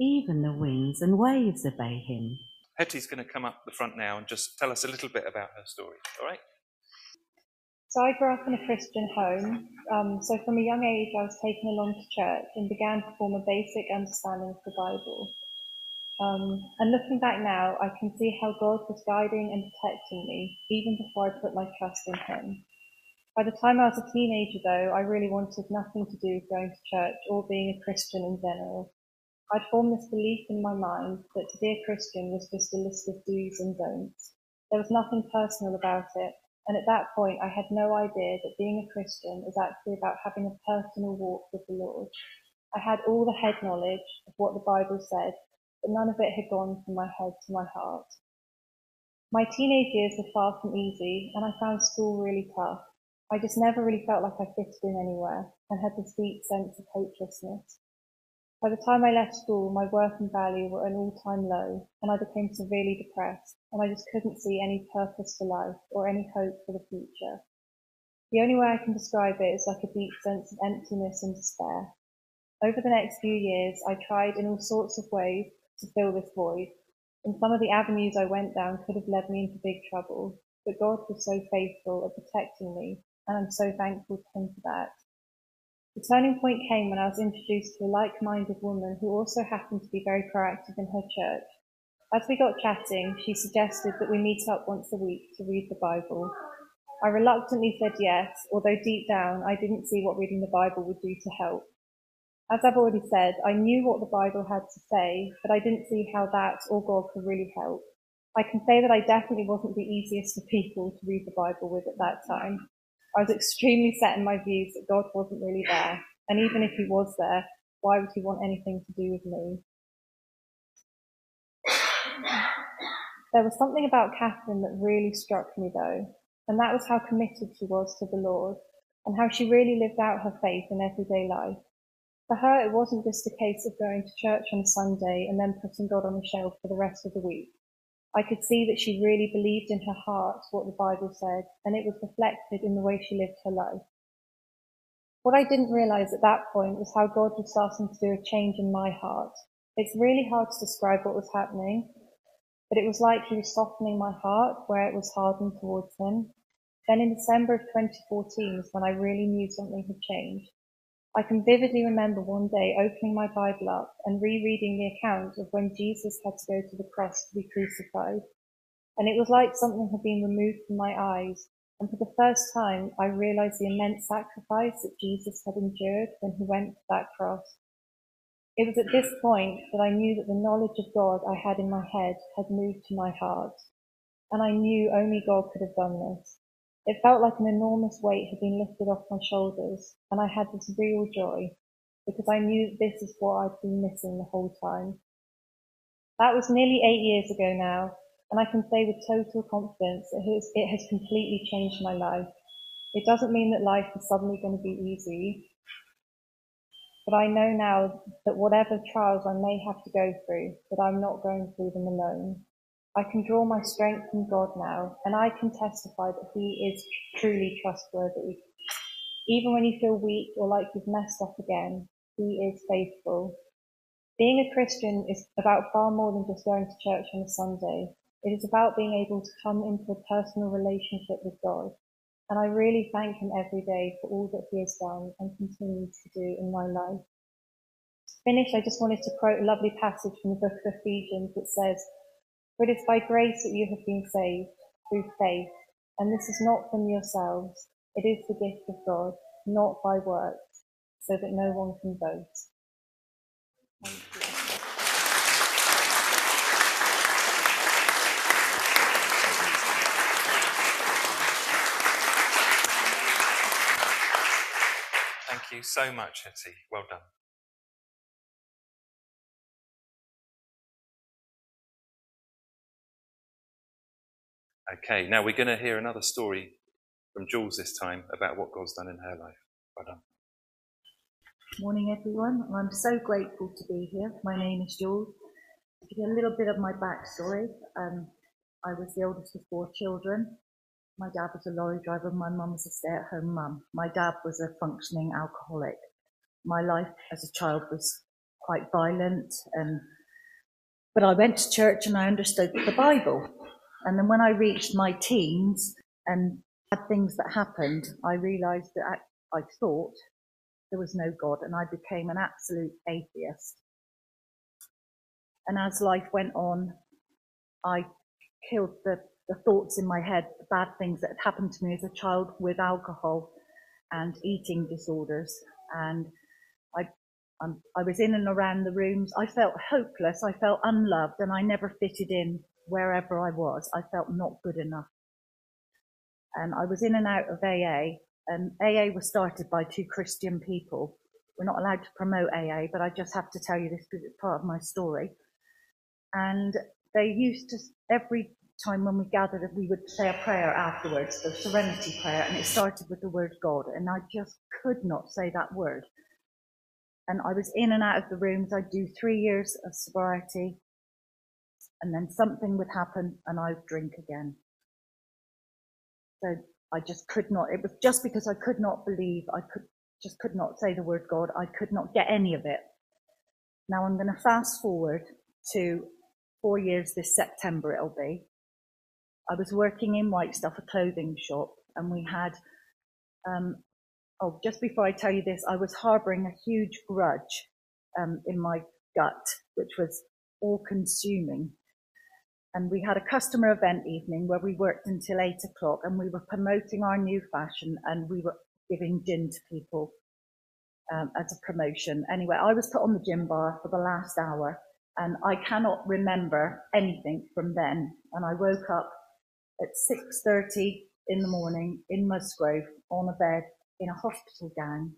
Even the winds and waves obey him. Hetty's going to come up the front now and just tell us a little bit about her story, all right? So I grew up in a Christian home. Um, so from a young age, I was taken along to church and began to form a basic understanding of the Bible. Um, and looking back now, I can see how God was guiding and protecting me even before I put my trust in Him. By the time I was a teenager, though, I really wanted nothing to do with going to church or being a Christian in general. I'd formed this belief in my mind that to be a Christian was just a list of do's and don'ts. There was nothing personal about it, and at that point I had no idea that being a Christian is actually about having a personal walk with the Lord. I had all the head knowledge of what the Bible said, but none of it had gone from my head to my heart. My teenage years were far from easy, and I found school really tough. I just never really felt like I fitted in anywhere and had this deep sense of hopelessness. By the time I left school, my worth and value were at an all-time low, and I became severely depressed, and I just couldn't see any purpose for life or any hope for the future. The only way I can describe it is like a deep sense of emptiness and despair. Over the next few years, I tried in all sorts of ways to fill this void, and some of the avenues I went down could have led me into big trouble, but God was so faithful at protecting me, and I'm so thankful to Him for that. The turning point came when I was introduced to a like-minded woman who also happened to be very proactive in her church. As we got chatting, she suggested that we meet up once a week to read the Bible. I reluctantly said yes, although deep down I didn't see what reading the Bible would do to help. As I've already said, I knew what the Bible had to say, but I didn't see how that or God could really help. I can say that I definitely wasn't the easiest of people to read the Bible with at that time. I was extremely set in my views that God wasn't really there. And even if he was there, why would he want anything to do with me? There was something about Catherine that really struck me though, and that was how committed she was to the Lord and how she really lived out her faith in everyday life. For her, it wasn't just a case of going to church on a Sunday and then putting God on the shelf for the rest of the week. I could see that she really believed in her heart what the Bible said, and it was reflected in the way she lived her life. What I didn't realize at that point was how God was starting to do a change in my heart. It's really hard to describe what was happening, but it was like he was softening my heart where it was hardened towards him. Then in December of 2014 was when I really knew something had changed. I can vividly remember one day opening my Bible up and rereading the account of when Jesus had to go to the cross to be crucified. And it was like something had been removed from my eyes. And for the first time, I realized the immense sacrifice that Jesus had endured when he went to that cross. It was at this point that I knew that the knowledge of God I had in my head had moved to my heart. And I knew only God could have done this. It felt like an enormous weight had been lifted off my shoulders, and I had this real joy because I knew that this is what I'd been missing the whole time. That was nearly eight years ago now, and I can say with total confidence that it has completely changed my life. It doesn't mean that life is suddenly going to be easy, but I know now that whatever trials I may have to go through, that I'm not going through them alone. I can draw my strength from God now, and I can testify that He is truly trustworthy. Even when you feel weak or like you've messed up again, He is faithful. Being a Christian is about far more than just going to church on a Sunday. It is about being able to come into a personal relationship with God. And I really thank Him every day for all that He has done and continues to do in my life. To finish, I just wanted to quote a lovely passage from the book of Ephesians that says, For it is by grace that you have been saved, through faith, and this is not from yourselves, it is the gift of God, not by works, so that no one can boast. Thank you so much, Hetty. Well done. Okay, now we're going to hear another story from Jules this time about what God's done in her life. Well done. Morning, everyone. I'm so grateful to be here. My name is Jules. To give you a little bit of my backstory, um, I was the oldest of four children. My dad was a lorry driver. My mum was a stay-at-home mum. My dad was a functioning alcoholic. My life as a child was quite violent, and but I went to church and I understood the Bible. And then when I reached my teens and had things that happened, I realised that I, I thought there was no God, and I became an absolute atheist. And as life went on, I killed the, the thoughts in my head, the bad things that had happened to me as a child with alcohol and eating disorders. And I, um, I was in and around the rooms. I felt hopeless. I felt unloved, and I never fitted in wherever I was. I felt not good enough. And I was in and out of AA, and AA was started by two Christian people. We're not allowed to promote AA, but I just have to tell you this because it's part of my story. And they used to, every time when we gathered, we would say a prayer afterwards, the serenity prayer, and it started with the word God. And I just could not say that word. And I was in and out of the rooms. I'd do three years of sobriety, and then something would happen, and I'd drink again. So I just could not, it was just because I could not believe, I could just could not say the word God, I could not get any of it. Now I'm going to fast forward to four years this September it'll be. I was working in White Stuff, a clothing shop, and we had, um, oh, just before I tell you this, I was harboring a huge grudge um, in my gut, which was all consuming and we had a customer event evening where we worked until eight o'clock and we were promoting our new fashion and we were giving gin to people um, as a promotion. Anyway, I was put on the gin bar for the last hour and I cannot remember anything from then. And I woke up at 6.30 in the morning in Musgrove on a bed in a hospital gown.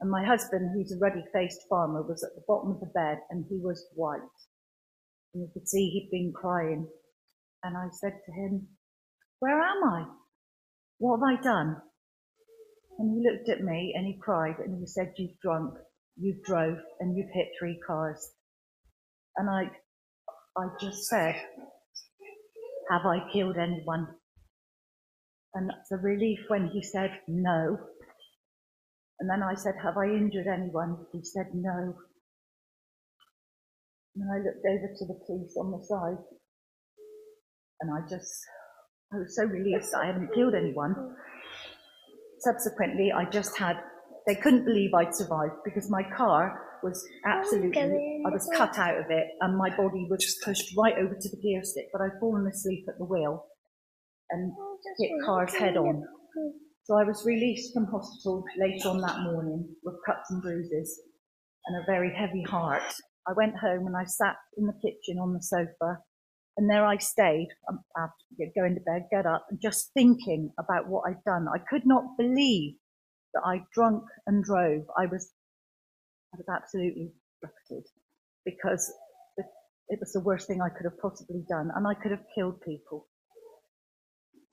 And my husband, who's a ruddy-faced farmer, was at the bottom of the bed and he was white and you could see he'd been crying. And I said to him, Where am I? What have I done? And he looked at me and he cried and he said, You've drunk, you've drove, and you've hit three cars. And I, I just said, Have I killed anyone? And the relief when he said no. And then I said, Have I injured anyone? He said no. And I looked over to the police on the side and I just, I was so relieved that I hadn't killed anyone. Subsequently, I just had, they couldn't believe I'd survived because my car was absolutely, I was cut out of it and my body was pushed right over to the gear stick, but I'd fallen asleep at the wheel and hit cars head on. So I was released from hospital later on that morning with cuts and bruises and a very heavy heart. I went home and I sat in the kitchen on the sofa, and there I stayed after going to bed, get up, and just thinking about what I'd done. I could not believe that I drunk and drove. I was, I was absolutely gutted because it was the worst thing I could have possibly done, and I could have killed people.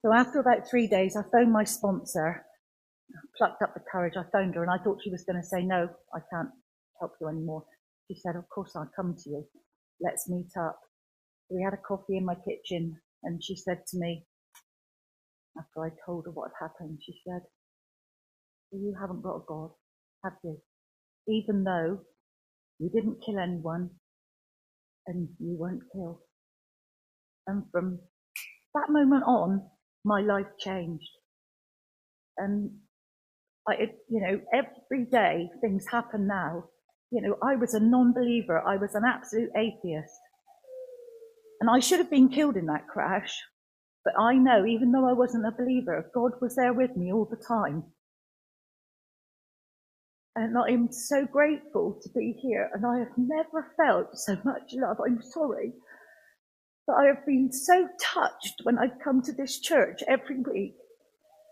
So after about three days, I phoned my sponsor, plucked up the courage. I phoned her, and I thought she was going to say, "No, I can't help you anymore." She said, Of course, I'll come to you. Let's meet up. We had a coffee in my kitchen, and she said to me, after I told her what had happened, she said, You haven't got a God, have you? Even though you didn't kill anyone and you weren't killed. And from that moment on, my life changed. And I, you know, every day things happen now you know, I was a non believer, I was an absolute atheist. And I should have been killed in that crash. But I know, even though I wasn't a believer, God was there with me all the time. And I am so grateful to be here. And I have never felt so much love. I'm sorry. But I have been so touched when I've come to this church every week.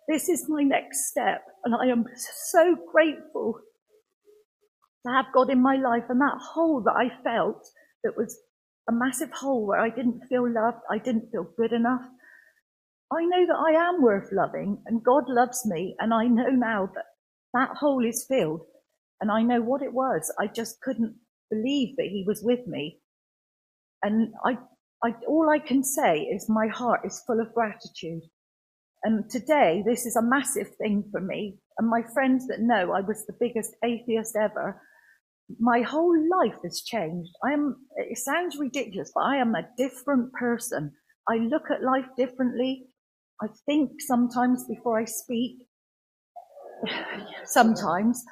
This is my next step. And I am so grateful to have God in my life and that hole that I felt that was a massive hole where I didn't feel loved. I didn't feel good enough. I know that I am worth loving and God loves me. And I know now that that hole is filled and I know what it was. I just couldn't believe that he was with me. And I, I, all I can say is my heart is full of gratitude. And today, this is a massive thing for me. And my friends that know I was the biggest atheist ever, my whole life has changed. I am, it sounds ridiculous, but I am a different person. I look at life differently. I think sometimes before I speak. sometimes,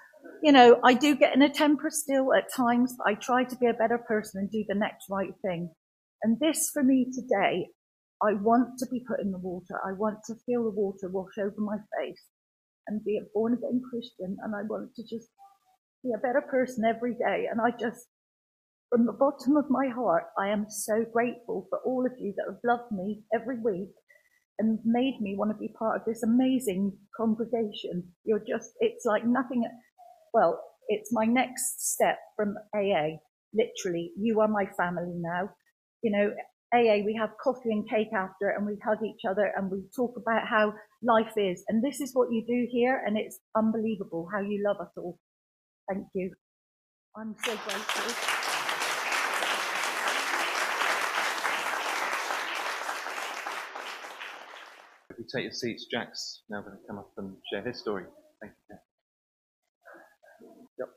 you know, I do get in a temper still at times, but I try to be a better person and do the next right thing. And this for me today, I want to be put in the water. I want to feel the water wash over my face and be a born again Christian. And I want to just be a better person every day. And I just, from the bottom of my heart, I am so grateful for all of you that have loved me every week and made me want to be part of this amazing congregation. You're just, it's like nothing, well, it's my next step from AA. Literally, you are my family now. You know, AA, we have coffee and cake after and we hug each other and we talk about how life is. And this is what you do here. And it's unbelievable how you love us all. Thank you. I'm so grateful. If you take your seats, Jack's now going to come up and share his story. Thank you. Yep.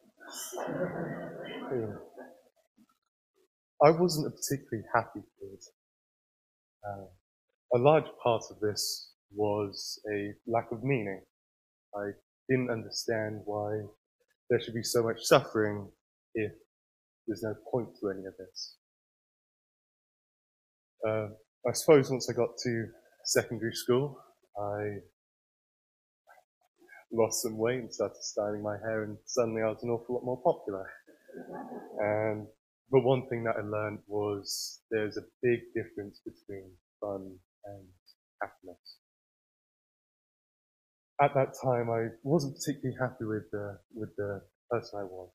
I wasn't a particularly happy kid. Uh, a large part of this was a lack of meaning. I didn't understand why there should be so much suffering if there's no point to any of this. Uh, I suppose once I got to secondary school, I lost some weight and started styling my hair, and suddenly I was an awful lot more popular. And but one thing that I learned was there's a big difference between fun and happiness. At that time, I wasn't particularly happy with the with the person I was.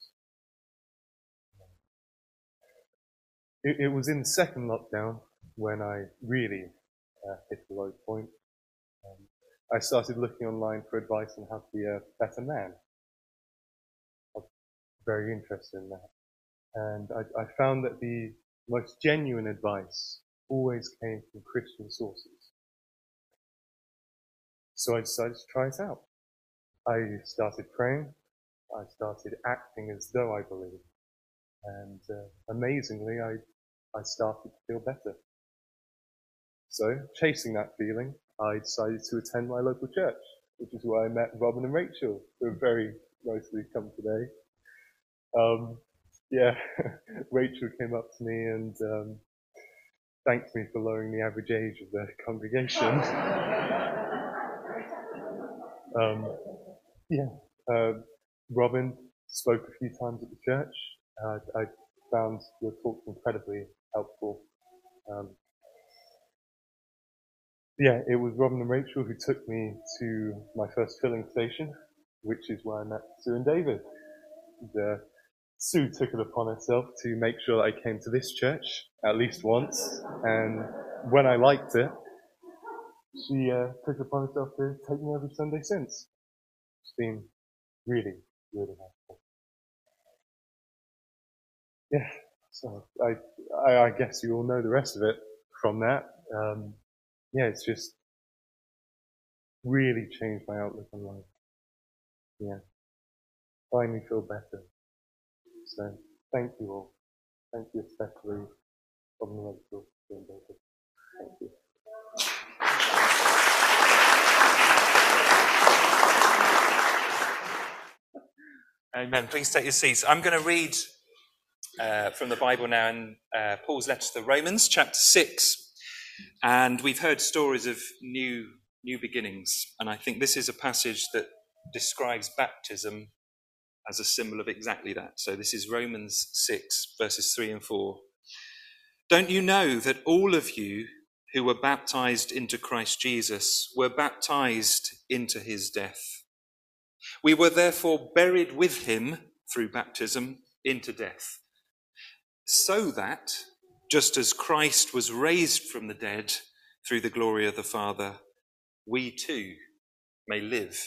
It, it was in the second lockdown when I really uh, hit the low point. Um, I started looking online for advice on how to be a better man. I was very interested in that. And I, I found that the most genuine advice always came from Christian sources. So I decided to try it out. I started praying. I started acting as though I believed. And uh, amazingly, I, I started to feel better. So, chasing that feeling, I decided to attend my local church, which is where I met Robin and Rachel, who are very nicely come today. Um, yeah, Rachel came up to me and um, thanked me for lowering the average age of the congregation. um, yeah, uh, Robin spoke a few times at the church. Uh, I found your talk incredibly helpful. Um, yeah, it was Robin and Rachel who took me to my first filling station, which is where I met Sue and David. Sue took it upon herself to make sure that I came to this church at least once, and when I liked it, she uh, took upon herself to take me every Sunday since. It's been really, really helpful. Yeah, so I, I, I guess you all know the rest of it from that. Um, yeah, it's just really changed my outlook on life. Yeah, finally feel better. So thank you all. Thank you especially from the Thank you. Amen. Please take your seats. I'm going to read uh, from the Bible now in uh, Paul's letter to the Romans, chapter 6. And we've heard stories of new, new beginnings. And I think this is a passage that describes baptism as a symbol of exactly that. So this is Romans 6, verses 3 and 4. Don't you know that all of you who were baptized into Christ Jesus were baptized into his death? We were therefore buried with him through baptism into death, so that, just as Christ was raised from the dead through the glory of the Father, we too may live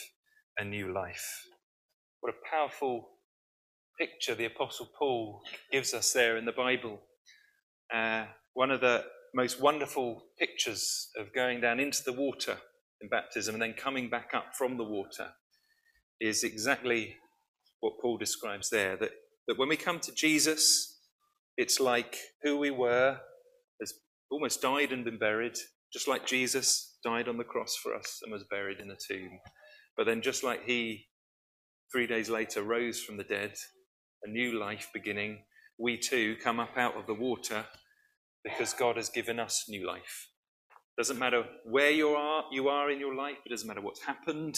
a new life. What a powerful picture the Apostle Paul gives us there in the Bible. Uh, one of the most wonderful pictures of going down into the water in baptism and then coming back up from the water is exactly what Paul describes there. That, that when we come to Jesus, it's like who we were has almost died and been buried, just like Jesus died on the cross for us and was buried in a tomb. But then, just like he, three days later, rose from the dead, a new life beginning, we too come up out of the water because God has given us new life. Doesn't matter where you are, you are in your life. It doesn't matter what's happened.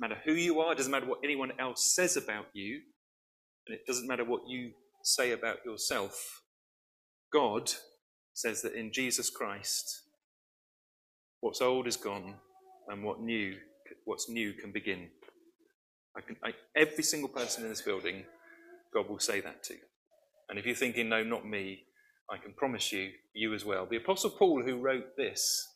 Doesn't matter who you are. It doesn't matter what anyone else says about you. And it doesn't matter what you say about yourself. God says that in Jesus Christ, what's old is gone, and what new, what's new can begin. I can, I, every single person in this building, God will say that to. And if you're thinking, no, not me, I can promise you, you as well. The Apostle Paul, who wrote this,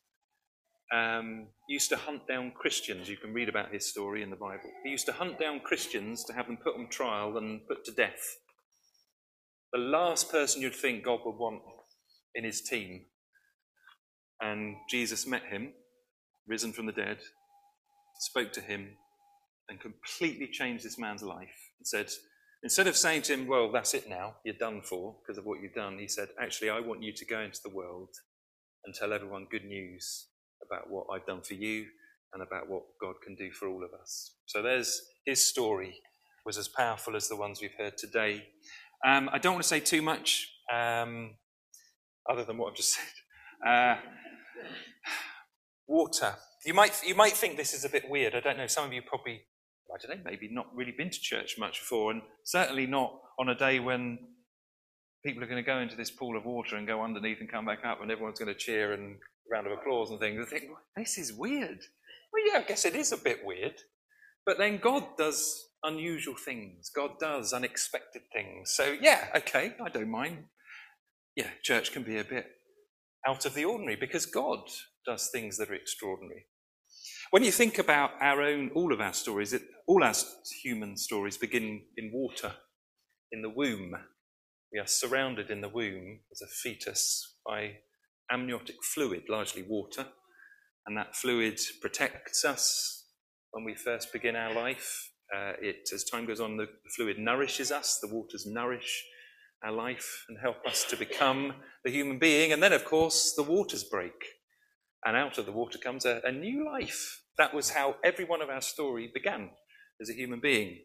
um, used to hunt down Christians. You can read about his story in the Bible. He used to hunt down Christians to have them put on trial and put to death. The last person you'd think God would want in his team. And Jesus met him, risen from the dead, spoke to him, and completely changed this man's life and said, Instead of saying to him, Well, that's it now, you're done for because of what you've done, he said, Actually, I want you to go into the world and tell everyone good news about what I've done for you and about what God can do for all of us. So there's his story was as powerful as the ones we've heard today. Um, I don't want to say too much um, other than what I've just said. Uh, water. You might you might think this is a bit weird. I don't know. Some of you probably I don't know, maybe not really been to church much before, and certainly not on a day when people are going to go into this pool of water and go underneath and come back up, and everyone's going to cheer and round of applause and things. I think, this is weird. Well, yeah, I guess it is a bit weird. But then God does unusual things, God does unexpected things. So, yeah, okay, I don't mind. Yeah, church can be a bit out of the ordinary because God does things that are extraordinary. When you think about our own, all of our stories, it, all our human stories begin in water, in the womb. We are surrounded in the womb as a fetus by amniotic fluid, largely water, and that fluid protects us when we first begin our life. Uh, it, as time goes on, the, fluid nourishes us, the waters nourish our life and help us to become the human being. And then, of course, the waters break and out of the water comes a, a new life. That was how every one of our story began as a human being.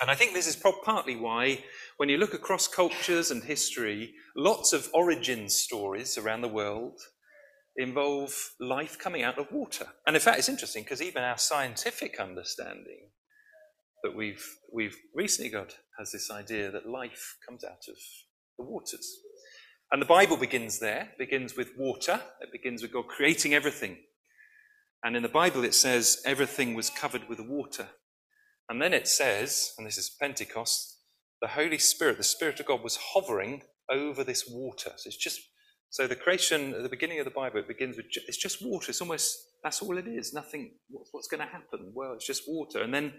And I think this is partly why, when you look across cultures and history, lots of origin stories around the world involve life coming out of water. And in fact, it's interesting because even our scientific understanding that we've, we've recently got has this idea that life comes out of the waters. And the Bible begins there, begins with water, it begins with God creating everything. And in the Bible it says everything was covered with water. And then it says, and this is Pentecost, the Holy Spirit, the Spirit of God was hovering over this water. So it's just, so the creation at the beginning of the Bible, it begins with, it's just water. It's almost, that's all it is. Nothing, what's going to happen? Well, it's just water. And then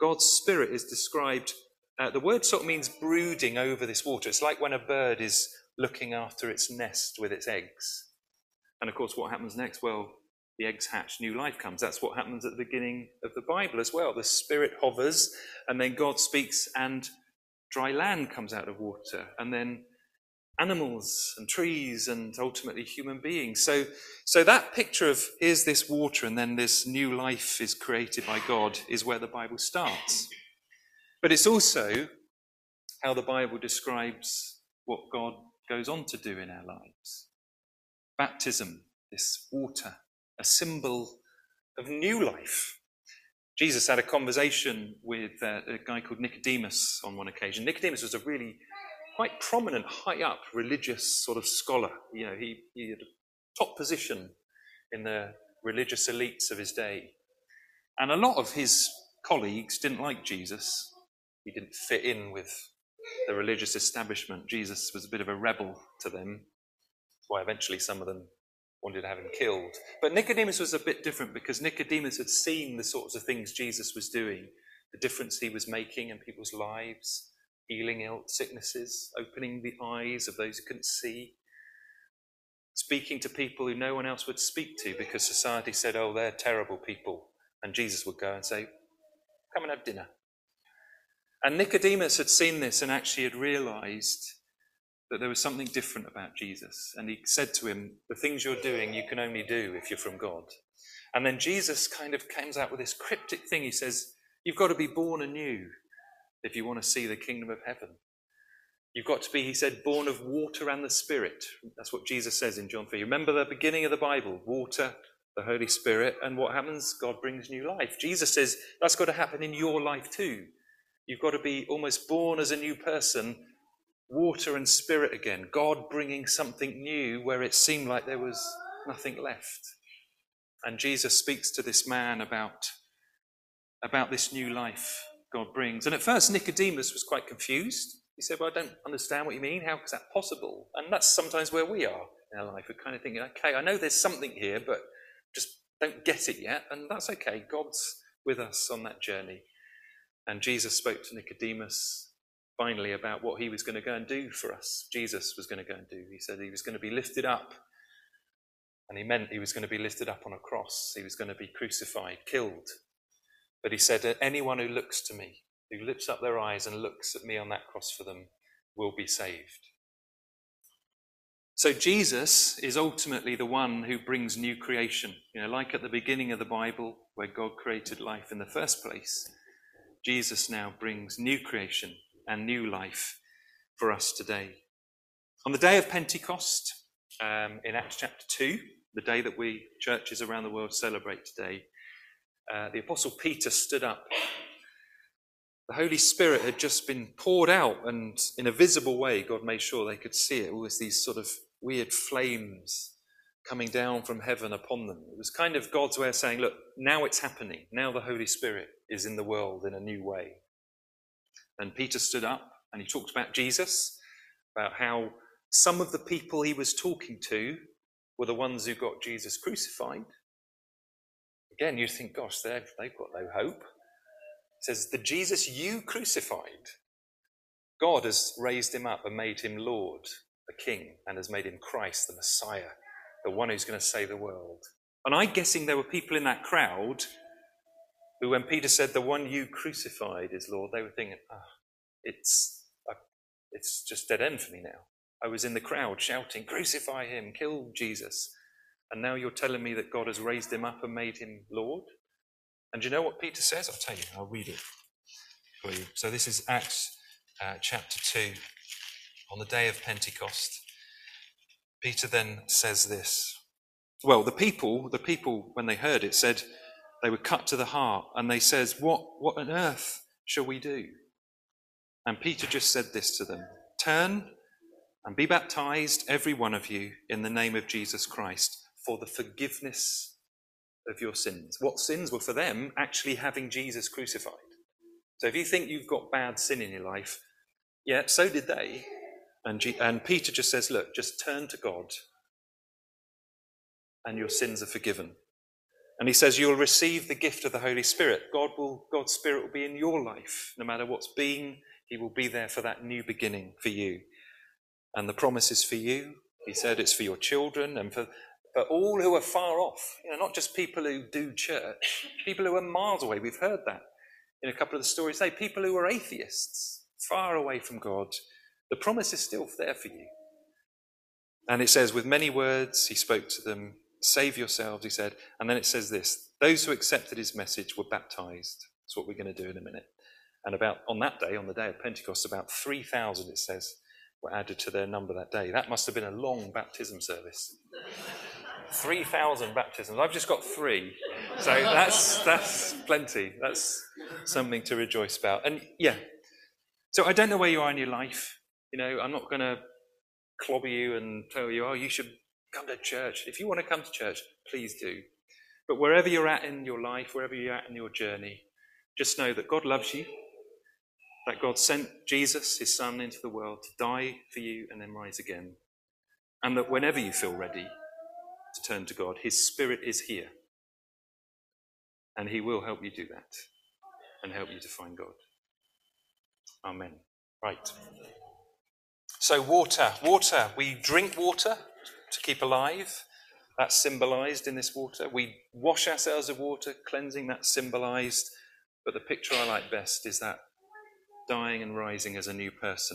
God's Spirit is described, uh, the word sort of means brooding over this water. It's like when a bird is looking after its nest with its eggs. And of course, what happens next? Well, the eggs hatch, new life comes. That's what happens at the beginning of the Bible as well. The Spirit hovers, and then God speaks, and dry land comes out of water, and then animals and trees, and ultimately human beings. So, so that picture of here's this water, and then this new life is created by God is where the Bible starts. But it's also how the Bible describes what God goes on to do in our lives. Baptism, this water, a symbol of new life. Jesus had a conversation with uh, a guy called Nicodemus on one occasion. Nicodemus was a really quite prominent, high up religious sort of scholar. You know, he, he had a top position in the religious elites of his day. And a lot of his colleagues didn't like Jesus. He didn't fit in with the religious establishment. Jesus was a bit of a rebel to them. That's why eventually some of them wanted to have him killed. But Nicodemus was a bit different because Nicodemus had seen the sorts of things Jesus was doing, the difference he was making in people's lives, healing ill sicknesses, opening the eyes of those who couldn't see, speaking to people who no one else would speak to because society said, oh, they're terrible people. And Jesus would go and say, come and have dinner. And Nicodemus had seen this and actually had realized that there was something different about Jesus. And he said to him, The things you're doing, you can only do if you're from God. And then Jesus kind of comes out with this cryptic thing. He says, You've got to be born anew if you want to see the kingdom of heaven. You've got to be, he said, born of water and the Spirit. That's what Jesus says in John 3. Remember the beginning of the Bible water, the Holy Spirit, and what happens? God brings new life. Jesus says that's got to happen in your life too. You've got to be almost born as a new person water and spirit again, God bringing something new where it seemed like there was nothing left. And Jesus speaks to this man about, about this new life God brings. And at first, Nicodemus was quite confused. He said, Well, I don't understand what you mean. How is that possible? And that's sometimes where we are in our life. We're kind of thinking, okay, I know there's something here, but just don't get it yet. And that's okay. God's with us on that journey. And Jesus spoke to Nicodemus finally about what he was going to go and do for us. Jesus was going to go and do. He said he was going to be lifted up. And he meant he was going to be lifted up on a cross. He was going to be crucified, killed. But he said, Anyone who looks to me, who lifts up their eyes and looks at me on that cross for them, will be saved. So Jesus is ultimately the one who brings new creation. You know, like at the beginning of the Bible, where God created life in the first place, Jesus now brings new creation and new life for us today. On the day of Pentecost, um, in Acts chapter 2, the day that we churches around the world celebrate today, uh, the Apostle Peter stood up. The Holy Spirit had just been poured out, and in a visible way, God made sure they could see it. Always these sort of weird flames coming down from heaven upon them. It was kind of God's way of saying, Look, now it's happening. Now the Holy Spirit is in the world in a new way. And Peter stood up and he talked about Jesus, about how some of the people he was talking to were the ones who got Jesus crucified. Again, you think, gosh, they've, they've got no hope. Says, The Jesus you crucified, God has raised him up and made him Lord, the King, and has made him Christ, the Messiah, the one who's going to save the world. And I'm guessing there were people in that crowd who, when Peter said, The one you crucified is Lord, they were thinking, oh, it's, uh, it's just dead end for me now. I was in the crowd shouting, Crucify him, kill Jesus. And now you're telling me that God has raised him up and made him Lord? And do you know what Peter says? I'll tell you, I'll read it for you. So this is Acts uh, chapter 2, on the day of Pentecost. Peter then says this. Well, the people, the people, when they heard it, said, they were cut to the heart, and they says, What, what on earth shall we do? And Peter just said this to them Turn and be baptized, every one of you, in the name of Jesus Christ, for the forgiveness of your sins. What sins were for them actually having Jesus crucified. So if you think you've got bad sin in your life, yeah, so did they. And, G- and Peter just says, Look, just turn to God, and your sins are forgiven. And he says, You'll receive the gift of the Holy Spirit. God will, God's Spirit will be in your life. No matter what's been, He will be there for that new beginning for you. And the promise is for you. He said it's for your children and for, for all who are far off. You know, not just people who do church, people who are miles away. We've heard that in a couple of the stories today. People who are atheists, far away from God. The promise is still there for you. And it says, with many words, he spoke to them Save yourselves, he said. And then it says this those who accepted his message were baptized. That's what we're going to do in a minute. And about on that day, on the day of Pentecost, about 3,000, it says, were added to their number that day. That must have been a long baptism service. 3,000 baptisms. I've just got three. So that's, that's plenty. That's something to rejoice about. And yeah, so I don't know where you are in your life. You know, I'm not going to clobber you and tell you, oh, you should come to church. If you want to come to church, please do. But wherever you're at in your life, wherever you're at in your journey, just know that God loves you, that God sent Jesus, his son, into the world to die for you and then rise again. And that whenever you feel ready to turn to God, his spirit is here. And he will help you do that and help you to find God. Amen. Right. So, water, water. We drink water to keep alive. That's symbolized in this water. We wash ourselves of water, cleansing, that's symbolized. But the picture I like best is that dying and rising as a new person.